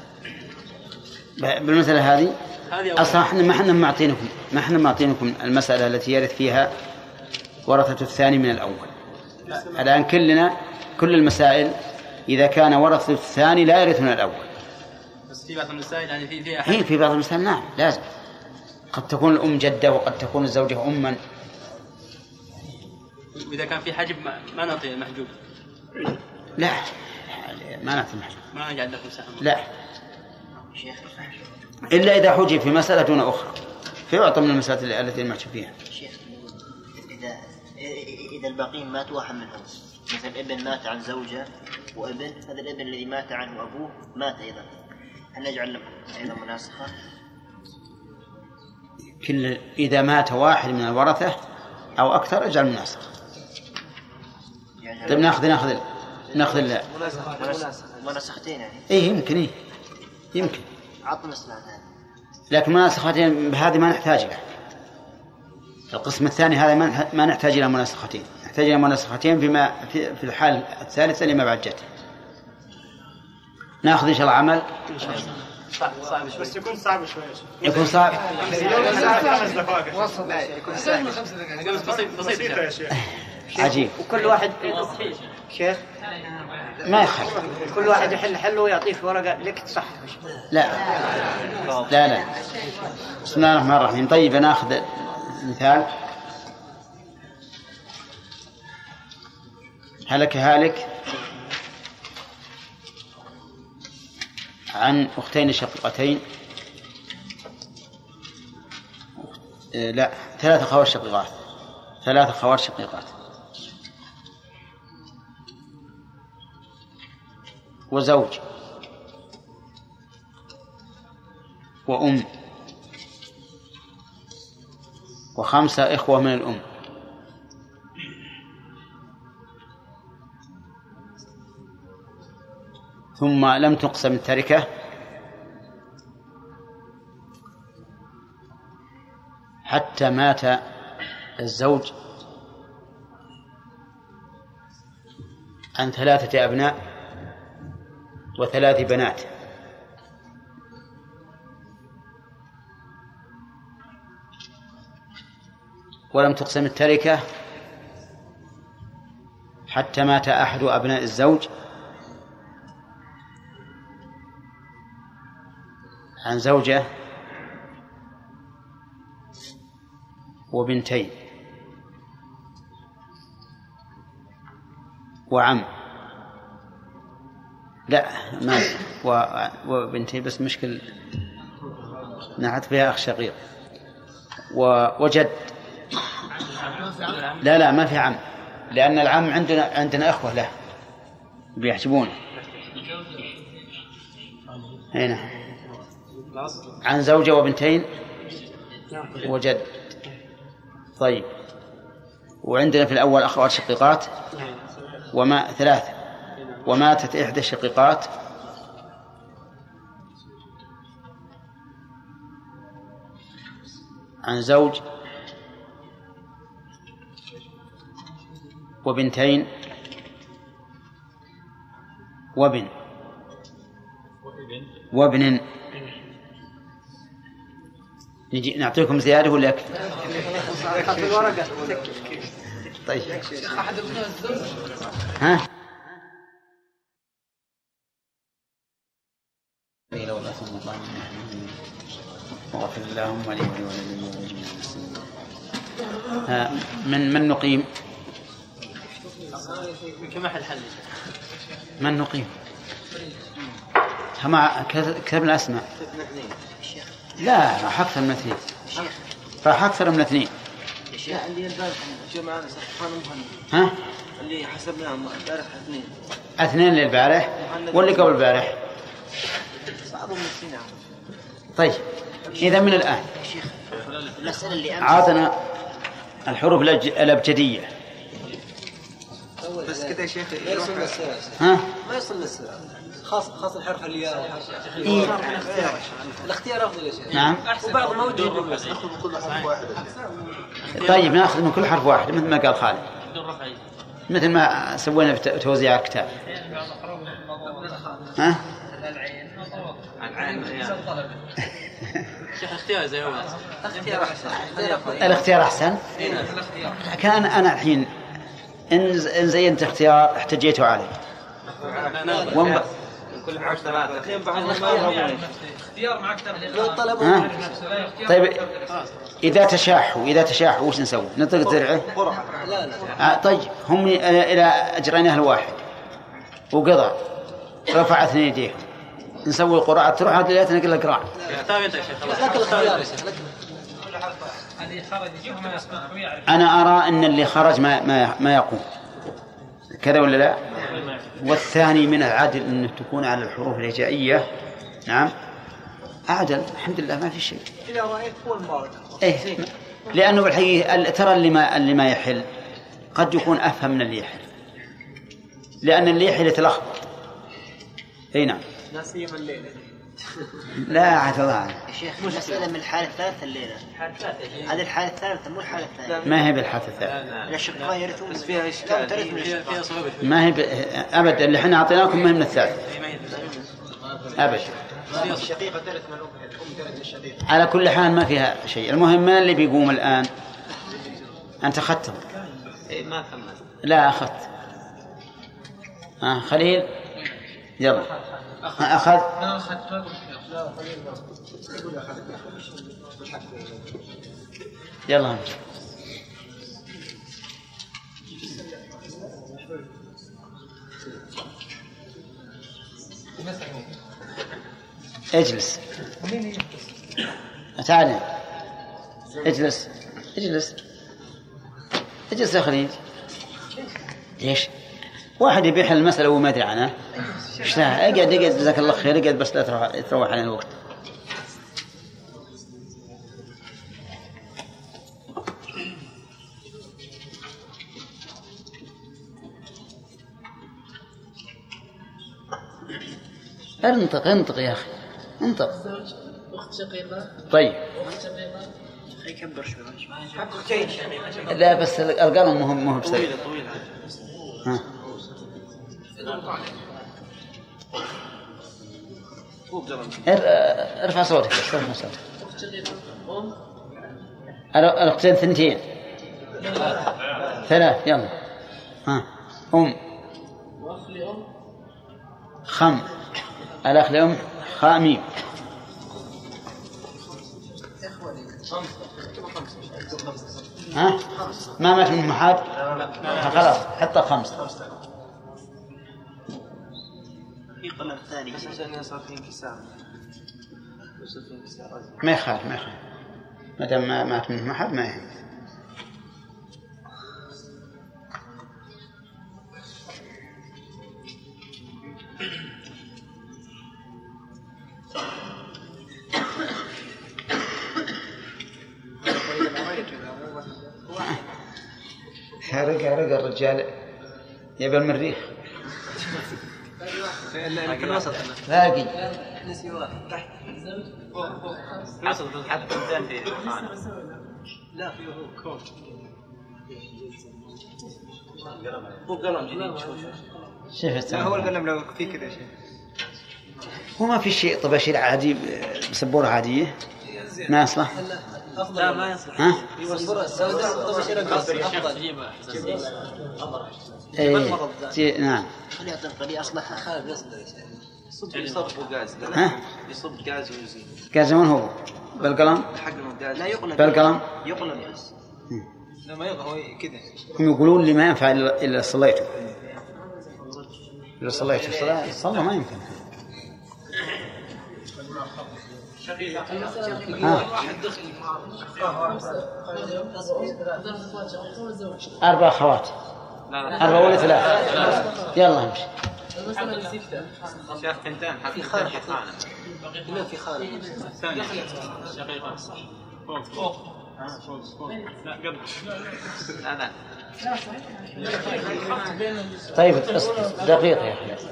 بالمسألة هذه. أصلا إحنا ما إحنا معطينكم ما إحنا معطينكم المسألة التي يرث فيها ورثة الثاني من الأول. الآن كلنا كل المسائل إذا كان ورثة الثاني لا يرث من الأول. بس في بعض المسائل يعني في في هي في بعض المسائل نعم لازم. قد تكون الأم جدة وقد تكون الزوجة أما. وإذا كان في حجب ما, ما نعطي المحجوب؟ لا ما نعطي المحجوب. ما نجعل له سهم. لا. إلا إذا حجب في مسألة دون أخرى. فيعطى من المسائل التي المحجوب فيها. شيخ إذا إذا الباقين مات واحد منهم. مثلا ابن مات عن زوجة وابن هذا الابن الذي مات عنه أبوه مات أيضا. هل نجعل له أيضا مناسخة؟ كل إذا مات واحد من الورثة أو أكثر أجعل مناسخ يعني طيب ناخذ ناخذ ناخذ ال- مناسختين يعني. إيه يمكن إيه يمكن. عطنا لكن مناسختين هذه ما نحتاج القسم الثاني هذا ما نحتاج إلى مناسختين. نحتاج إلى مناسختين فيما في في الحال الثالثة لما بعد جت. ناخذ إن شاء الله عمل. صعب صعب شوي بس يكون صعب شوي. يكون صعب خمس دقائق يا شيخ. بسيط بسيط بسيطة يا شيخ. عجيب. وكل واحد شيخ. ما يخالف. كل واحد يحل حله ويعطيك ورقة. لك تصحح لا. لا لا. بسم الله الرحمن الرحيم. طيب ناخذ مثال. هلك هالك عن أختين شقيقتين. لا ثلاث خوات شقيقات. ثلاث خوات شقيقات. وزوج. وأم. وخمسة إخوة من الأم. ثم لم تقسم التركة. حتى مات الزوج عن ثلاثة أبناء وثلاث بنات. ولم تقسم التركة حتى مات أحد أبناء الزوج عن زوجة وبنتين وعم لا ما. وبنتين بس مشكل نحت فيها أخ شقيق. وجد لا لا ما في عم لأن العم عندنا عندنا إخوة له بيحسبونه هنا عن زوجة وبنتين؟ وجد. طيب. وعندنا في الأول أخوات شقيقات؟ نعم. وما ثلاثة. وماتت إحدى الشقيقات؟ عن زوج وبنتين؟ وإبن. وابن. نجي نعطيكم زيادة ولا يكفي؟ طيب ها؟ من من نقيم؟ من نقيم؟ ما كتبنا اسماء لا راح أكثر من اثنين. راح أكثر من اثنين. لا اللي البارح جاء معنا سرحان ومهند ها؟ اللي حسبناهم البارح اثنين. اثنين للبارح واللي قبل البارح بعضهم نسينا طيب إذا من الآن. المسألة اللي أمس عاطنا الحروف الأبجدية. بس كذا يا شيخ ما يصل للسنة ها؟ ما يصل للسنة خاص خاص الحرف الياء والحرف إيه. الاختيار أفضل يا شيخ. نعم. وبعض موجود. بس طيب ناخذ من كل حرف واحد مثل ما قال خالد. مثل ما سوينا في توزيع الكتاب. ها؟ شيخ اختيار زي اختيار أحسن. الاختيار أحسن؟ كان أنا الحين ان زينت اختيار احتجيت عليه كل معك ما يرغبون لو طلبوا ها؟ طيب إذا تشاحوا إذا تشاحوا وش نسوي؟ نطلق لا لا. آه طيب هم إلى اجريناه الواحد وقضى. رفع اثنين يديه نسوي القرعه تروح هذه الآيات نقول لك راع اختار انت يا شيخ أنا أرى أن اللي خرج ما ما ما يقوم. كذا ولا لا؟ والثاني من العدل انه تكون على الحروف الهجائية. نعم. أعدل. الحمد لله ما في شيء. المبارك إيه. لأنه بالحقيقة ال- ترى اللي ما اللي ما يحل. قد يكون أفهم من اللي يحل. لأن اللي يحل يتلخبط. اي نعم. لا سيما الليلة. لا عاد الله عنه. يا شيخ المسألة من الحالة الثالثة الليلة. هذه الحالة الثالثة مو الحالة الثانية. ما هي بالحادثة الثالثة. الأشقاء يرثون بس فيها إشكال. كم ترث من فيها الأشقاء ما هي ب... ابدا اللي إحنا أعطيناكم ما هي من الثالثة. ابدا الشقيقة ترث من الأم الأم ترث الشقيقة. على كل حال ما فيها شيء. المهم من اللي بيقوم الآن؟ أنت أخذتهم إيه ما لا أخذت. ها خليل. يلا. ها، أخذ؟ يلا. اجلس. تعال اجلس. اجلس. اجلس يا خليل. ليش؟ واحد يبيح المسألة وما يدري عنها. إيش؟ اقعد اقعد جزاك الله خير اقعد بس لا تروح تروح علينا الوقت. انطق انطق يا أخي. انطق. زوج أخت شقيقة. طيب. أخت شقيقة. يكبر شوي. لا بس القلم مهم مهم بسيط ها. ار- ارفع صوتك ارفع صوتك. أم الاختين ثنتين. ثلاث يلا. ها. لأم خم. الأخ لأم. خاميم ها؟ ما مات منهم احد خلاص حط خمسة. الشقيقة الثانية بس عشان صار في انكسار. يصير في انكسار. ما يخالف ما يخالف. ما دام ما مات منهم احد ما يهم رقع رقع الرجال. يبي المريخ. الوسط باقي نسي واحد تحت في لا في هو كون قلم جديد شوف شوف لا هو. القلم لو في كذا شيء. هو ما في شيء طباشير عادي بسبورة عادية. ما يصلح. لا ما يصلح. ها؟ إيه. جي- نعم. خليه يعطي القليل اصلحها خالد يصدر يصب يصب غاز ها؟ يصب غاز ويزيد قال وين هو؟ بالقلم؟ حق غاز لا يقلم بالقلم؟ يقلم بس لا ما يبغى هو كذا. هم يقولون لي ما ينفع الا صليته إلا صليته صلاة صلى ما يمكن. أربع أخوات. أربع ولا ثلاث يلا امشي. شاف ثنتين حق في خانة. هنا في خالد ثانية. شقيقة. فوق. فوق. فوق فوق. لا قبل. لا لا. طيب دقيقة يا أخي.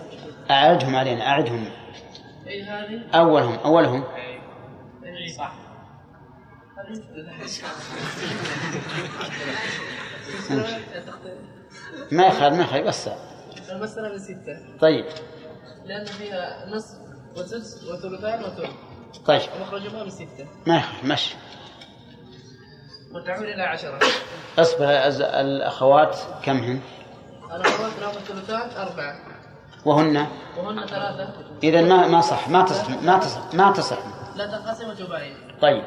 أعدهم علينا أعدهم. هذه؟ أولهم أولهم. صح. ما يخالف ما يخالف بس. المسألة ستة. طيب. لأن فيها نصف وسدس وثلثان وثلث. طيب. ومخرجهما بستة ما يخالف مشي وتعود إلى عشرة. الأز- الأخوات كم هن؟ الأخوات لهم الثلثان أربعة. وهن؟ وهن ثلاثة. إذا ما ما صح ما تصح ما تصح ما تصح. لا تنقسم وتباين طيب.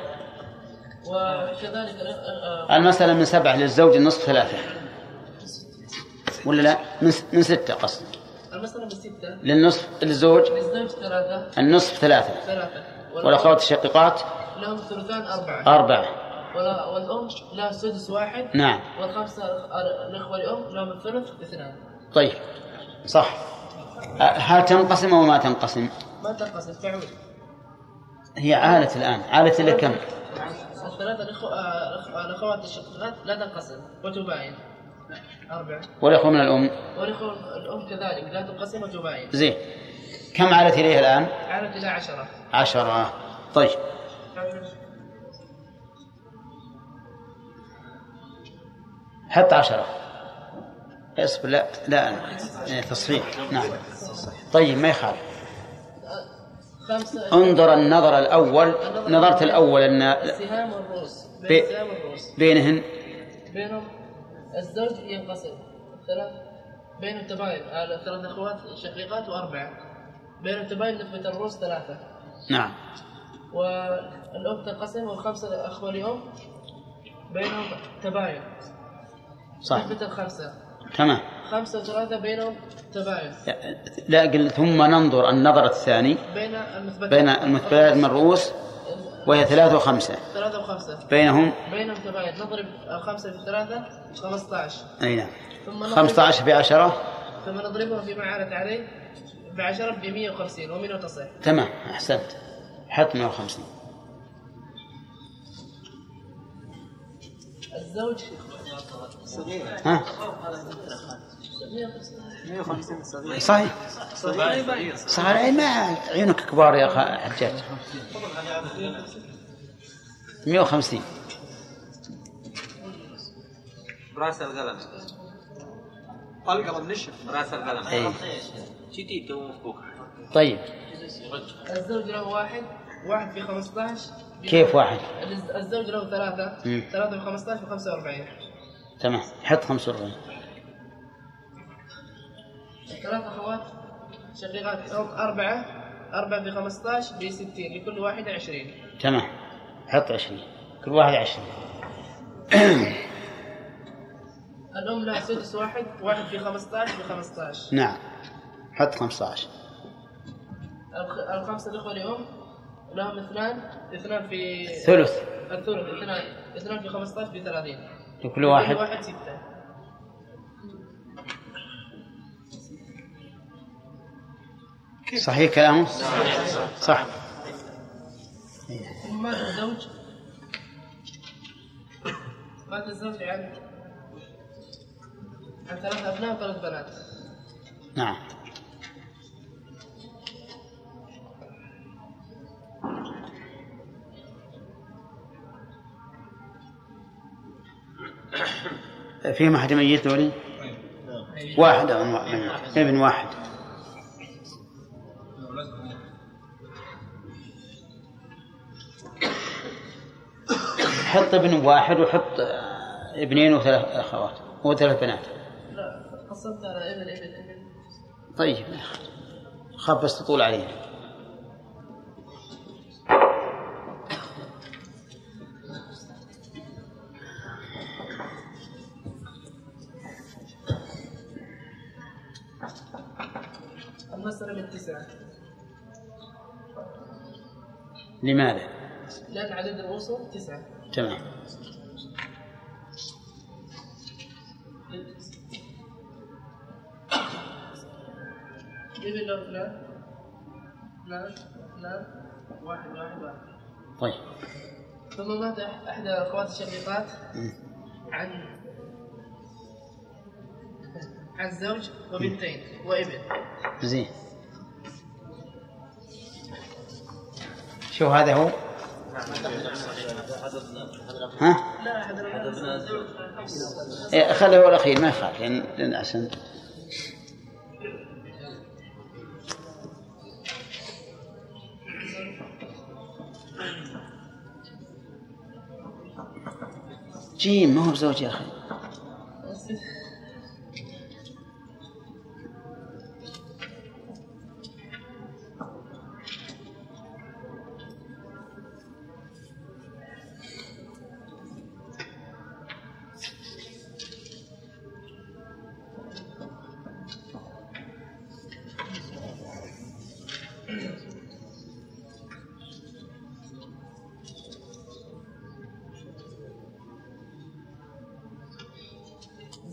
وكذلك آه، المسألة من سبعة للزوج النصف ثلاثة. ولا لا؟ من, من ستة قصد. المسألة بستة للنصف للزوج للزوج ثلاثة. النصف ثلاثة. ثلاثة. والأخوات الشقيقات لهم الثلثان أربعة. أربعة. والأم لها السدس واحد. نعم. والخمسة الإخوة الأم لهم الثلث اثنان. طيب. صح. هل تنقسم أو ما تنقسم؟ ما تنقسم تعود. هي عالة الآن. عالة إلى كم؟ الثلاثة الأخوات الشقيقات لا تنقسم. وتباين. أربعة. والإخوة من الأم؟ والإخوة الأم كذلك. لا تنقسم وتباين. زين. كم عالت إليها الآن؟ عادت إلى عشرة. عشرة. طيب. حط عشرة. اصبر لا لا إيه، تصحيح نعم. طيب ما يخالف. انظر النظر الأول نظرت الأول أن السهام والرؤوس بي- بين السهام والرؤوس بينهن. بينهم الزوج ينقسم. ثلاث بين التباين. آه، ثلاث إخوات شقيقات وأربعة. بين التباين نسبة الرؤوس ثلاثة. نعم. والأم تنقسم والخمسة أخوة لأم بينهم تباين. صح. نسبة الخمسة. تمام. خمسة وثلاثة بينهم تباين. لا- قل ثم ننظر النظر الثاني بين المثبتات. بين المثبتات من الرؤوس وهي ثلاثة وخمسة. ثلاثة وخمسة. بينهم؟ بينهم تباين. نضرب الخمسة في ثلاثة 15 أي نعم. ثم نضرب 15 بعشرة؟ ثم نضربها فيما عادت عليه بعشرة ب 150 ومنه تصح تمام أحسنت. حط 150 الزوج ها 150 صغير صحيح أي ما عيونك كبار يا حجاج 150 براس القلم القلم نشف براس القلم أي جديد تو طيب الزوج له واحد واحد في 15 كيف واحد الز- الزوج له ثلاثة. ثلاثة في 15 في 45 تمام. حط 45 ثلاث أخوات شقيقات هم أربعة أربعة في 15 ب 60 لكل واحدة 20 تمام. حط 20 كل واحد 20 الأم لها سدس واحد واحد في 15 ب 15 نعم. حط 15 الخ- الخمسة الإخوة لأم لهم اثنان اثنان في ثلث. الثلث اثنان اثنان في 15 ب 30 لكل واحد. لكل واحد ستة. صحيح كلامه؟ صح. مات الزوج. مات الزوج عن عن ثلاث أبناء وثلاث بنات. نعم. في واحد ميت ولي؟ واحد ميت. ابن واحد. حط ابن واحد وحط ابنين وثلاث أخوات وثلاث بنات. لا قسمت على ابن ابن ابن. طيب خاف بس تطول علينا لماذا؟ لأن عدد الرسل تسعة. تمام. ابن له اثنان اثنان واحد واحد واحد. طيب. ثم مات إحدى الأخوات الشقيقات. عن عن زوج وبنتين وابن. زين. شو هذا هو؟ ها؟ إيه، خليه هو الأخير ما يخالف لأن لأن عشان جيم ما هو بزوج يا أخي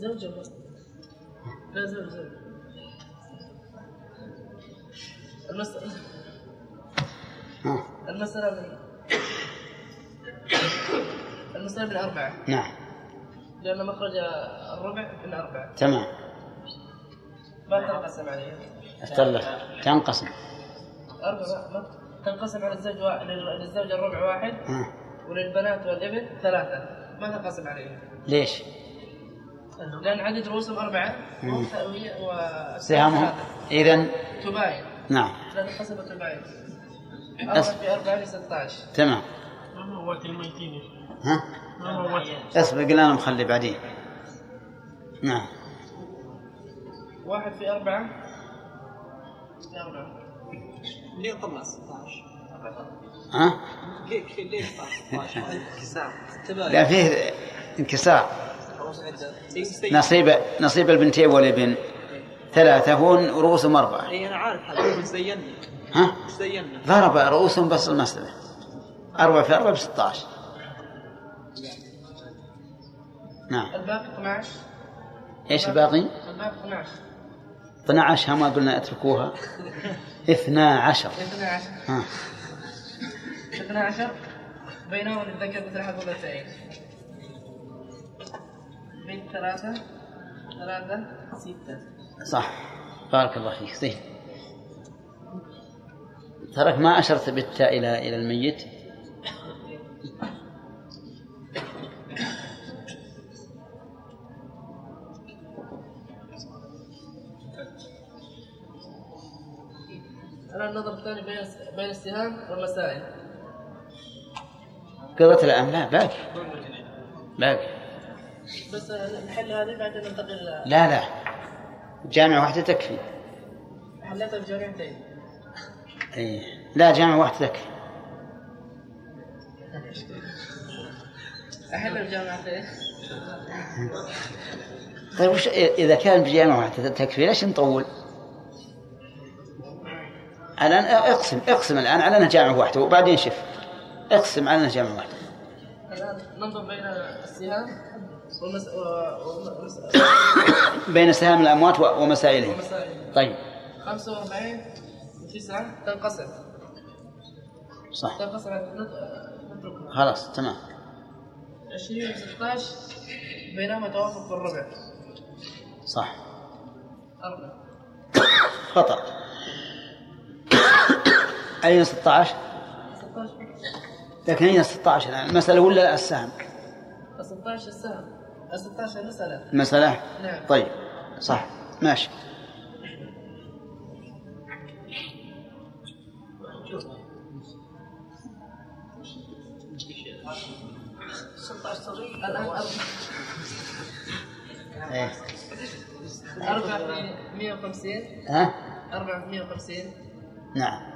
زوج ولا- لا زوج زوج المسألة المسألة من المسألة من أربعة نعم. لأن مخرج الربع من أربعة. تمام. ما تنقسم عليه. افترض تنقسم. أربعة ما تنقسم على الزوج وا... لل- للزوج الربع واحد ها وللبنات والإبن ثلاثة. ما تنقسم عليه. ليش؟ لأن عدد رؤوسهم أربعة مم. وهي و سهامهم؟ إذا تباين. نعم. لأن قسمة تباين. أربعة أص- في أربعة في 16 تمام. ما هو وقت الميتين؟ ها؟ ما هو وقت؟ اصبر قلنا لهم خلي بعدين. نعم. واحد في أربعة. في أربعة ليه طلع 16 ها؟ ليه طلع 16 انكسار لا فيه انكسار. نصيب نصيب البنتين والابن ثلاثة هون رؤوسهم أربعة اي أنا عارف هذا مش زينا ها؟ مش زينا ضرب رؤوسهم بس المسألة. أربعة في أربعة بستة عشر نعم. الباقي 12 إيش الباقي؟ الباقي 12 12 ما قلنا اتركوها. اثنا عشر 12 ها 12 بينهم الذكر مثل حظ الأنثيين. بين ثلاثة. ثلاثة. ستة. صح. بارك الله فيك. زين ترك ما أشرت بالتاء إلى إلى الميت. الآن النظر الثاني بين بين السهام والمسائل قضت الآن لا باقي. باقي. بس نحل هذه بعدين ننتقل لا لا. جامعة واحدة تكفي. حلتها بجامعتين أي لا جامعة واحدة تكفي. أحل بجامعتين طيب وش إذا كان بجامعة واحدة تكفي ليش نطول؟ الآن اقسم اقسم الآن على أنها جامعة واحدة وبعدين شف اقسم على أنها جامعة واحدة. الآن ننظر بين السهام. والمس... والمس... بين سهام الأموات ومسائلهم. طيب. 45 وتسعة تنقسم. صح. تنقسم. نتركها خلاص تمام. 20 و 16 بينهما توافق في الربع. صح. أربعة. خطأ. أين 16 16 لكن أين 16 الآن المسألة ولا السهم؟ 16 السهم. 16 مسألة. المسألة نعم. طيب صح. ماشي. إيه. أربعة في 150 ها؟ أربعة في 150 نعم.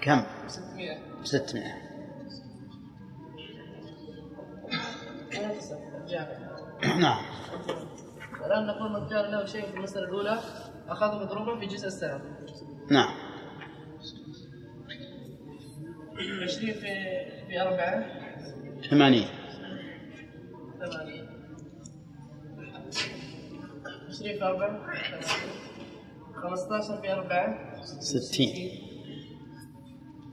كم؟ 600 600 نعم. الآن نقول متجاهل له شيء في المسألة الأولى. أخذ مضروبا في جزء السهم نعم. 20 في في 4 80 80 20 في 4 15 في 4 60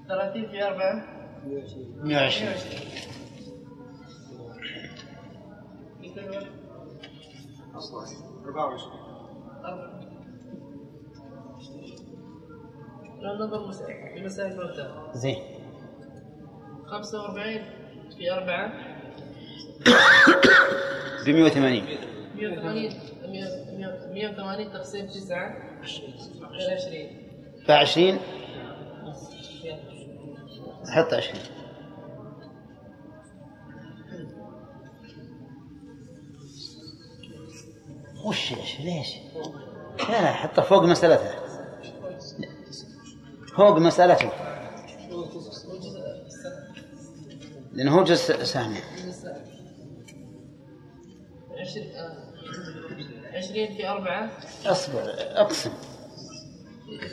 30 في 4 120 120 النظر زين. 45 في 4 ب 180 180 180 تقسيم 9 20 ب 20 حط 20 وش ليش؟ لا لا حطه فوق مسألتها. فوق مسألته لأنه هو جزء 20 20 في أربعة. أصبر أقسم.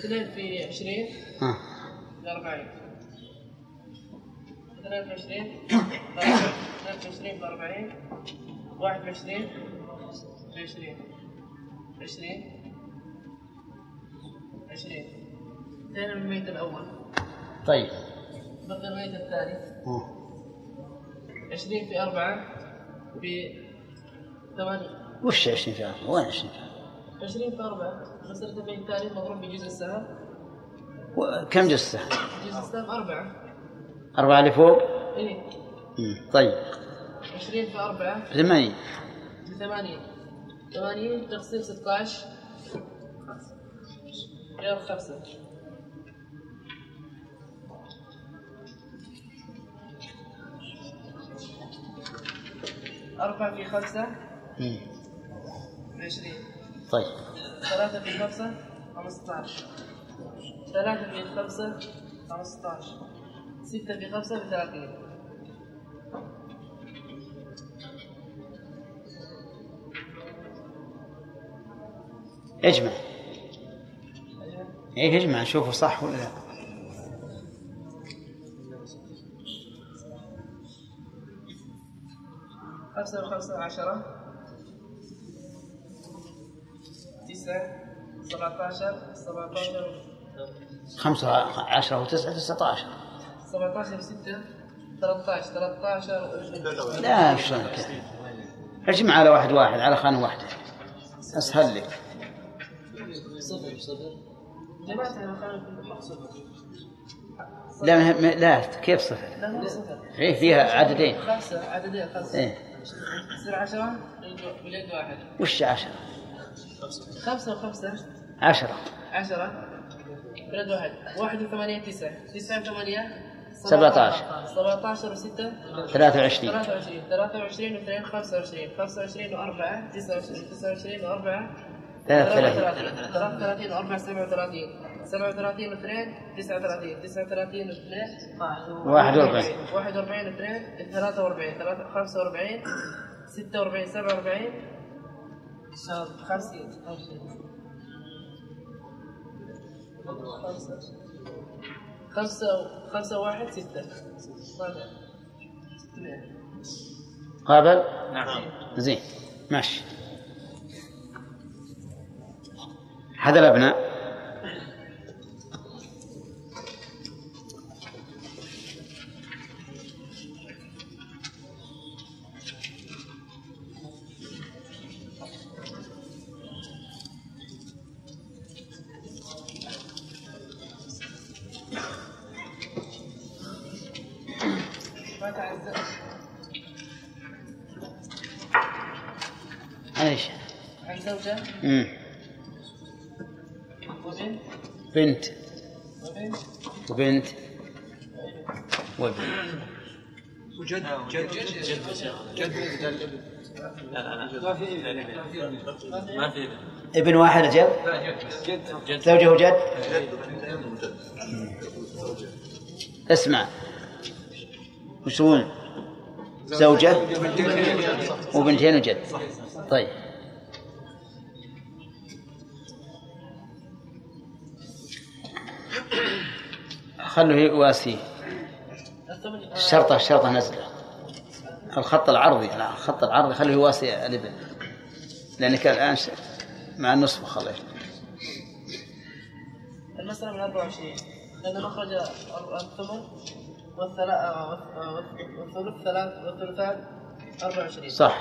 2 في 20 ها في 40 2 في 20 2 في 20 في 40 21 في 20 20 20 انتهينا من الميت الأول. طيب. بقي الميت الثاني ها. 20 في 4 في 8 وش 20 فيها؟ وين 20 فيها؟ 20 في 4 مسألة الميت الثاني مضروب بجزء السهم. كم جزء سهم؟ جزء السهم 4 أربعة اللي فوق؟ إيه. مم. طيب. 20 في 4 ثمانية. ب 80 80 تقسيم 16 غير 5 أربعة في خمسة. عشرين. طيب. ثلاثة في خمسة خمسة عشر ثلاثة في خمسة خمسة عشر ستة في خمسة بثلاثين. اجمع. إيه اجمع نشوفه صح ولا لا. خمسة وخمسة عشرة تسعة سبعة عشر سبعة عشر خمسة عشرة وتسعة تسعة عشر سبعة عشر ستة ثلاثة عشر ثلاثة عشر لا شلون كذا؟ اجمع على واحد واحد على خانة واحدة. أسهل لك. صفر صفر لا لا كيف صفر؟ لا صفر. إيه فيها عددين. خمسة عددين خمسة. إيه. يصير عشرة؟ باليد واحد. وش عشرة؟ خمسة وخمسة. عشرة. عشرة. بلد واحد. واحد وثمانية تسعة. تسعة وثمانية. سبعة عشر. سبعة عشر وستة. ثلاثة وعشرين. ثلاثة وعشرين. ثلاثة وعشرين واثنين. خمسة وعشرين. خمسة وعشرين وأربعة. تسعة وعشرين تسعة وعشرين وأربعة ثلاثة ثلاثة وثلاثين وثلاثين ثلاثة وثلاثين وأربعة سبعة وثلاثين سبعة وثلاثين واثنين تسعة وثلاثين تسعة وثلاثين واثنين واحد وأربعين. واحد وأربعين واثنين ثلاثة وأربعين ثلاثة خمسة وأربعين ستة وأربعين سبعة وأربعين. خمسين. خمسة خمسة خمسة واحد ستة. قابل نعم. زين. ماشي. هذا الأبناء. بنت وبنت. وابن وجد جد جد جد جد ما في ابن واحد جد؟ زوجه وجد اسمع. وش زوجة؟ وبنتين وجد. طيب. خلوه يواسيه الشرطة الشرطة نزلة. الخط العرضي الخط العرضي خليه يواسي الابن لأنك الآن مع النصف خليه. المسألة من 24 لأن مخرج الثمن والثلاث والثلث ثلاث والثلثان 24 صح.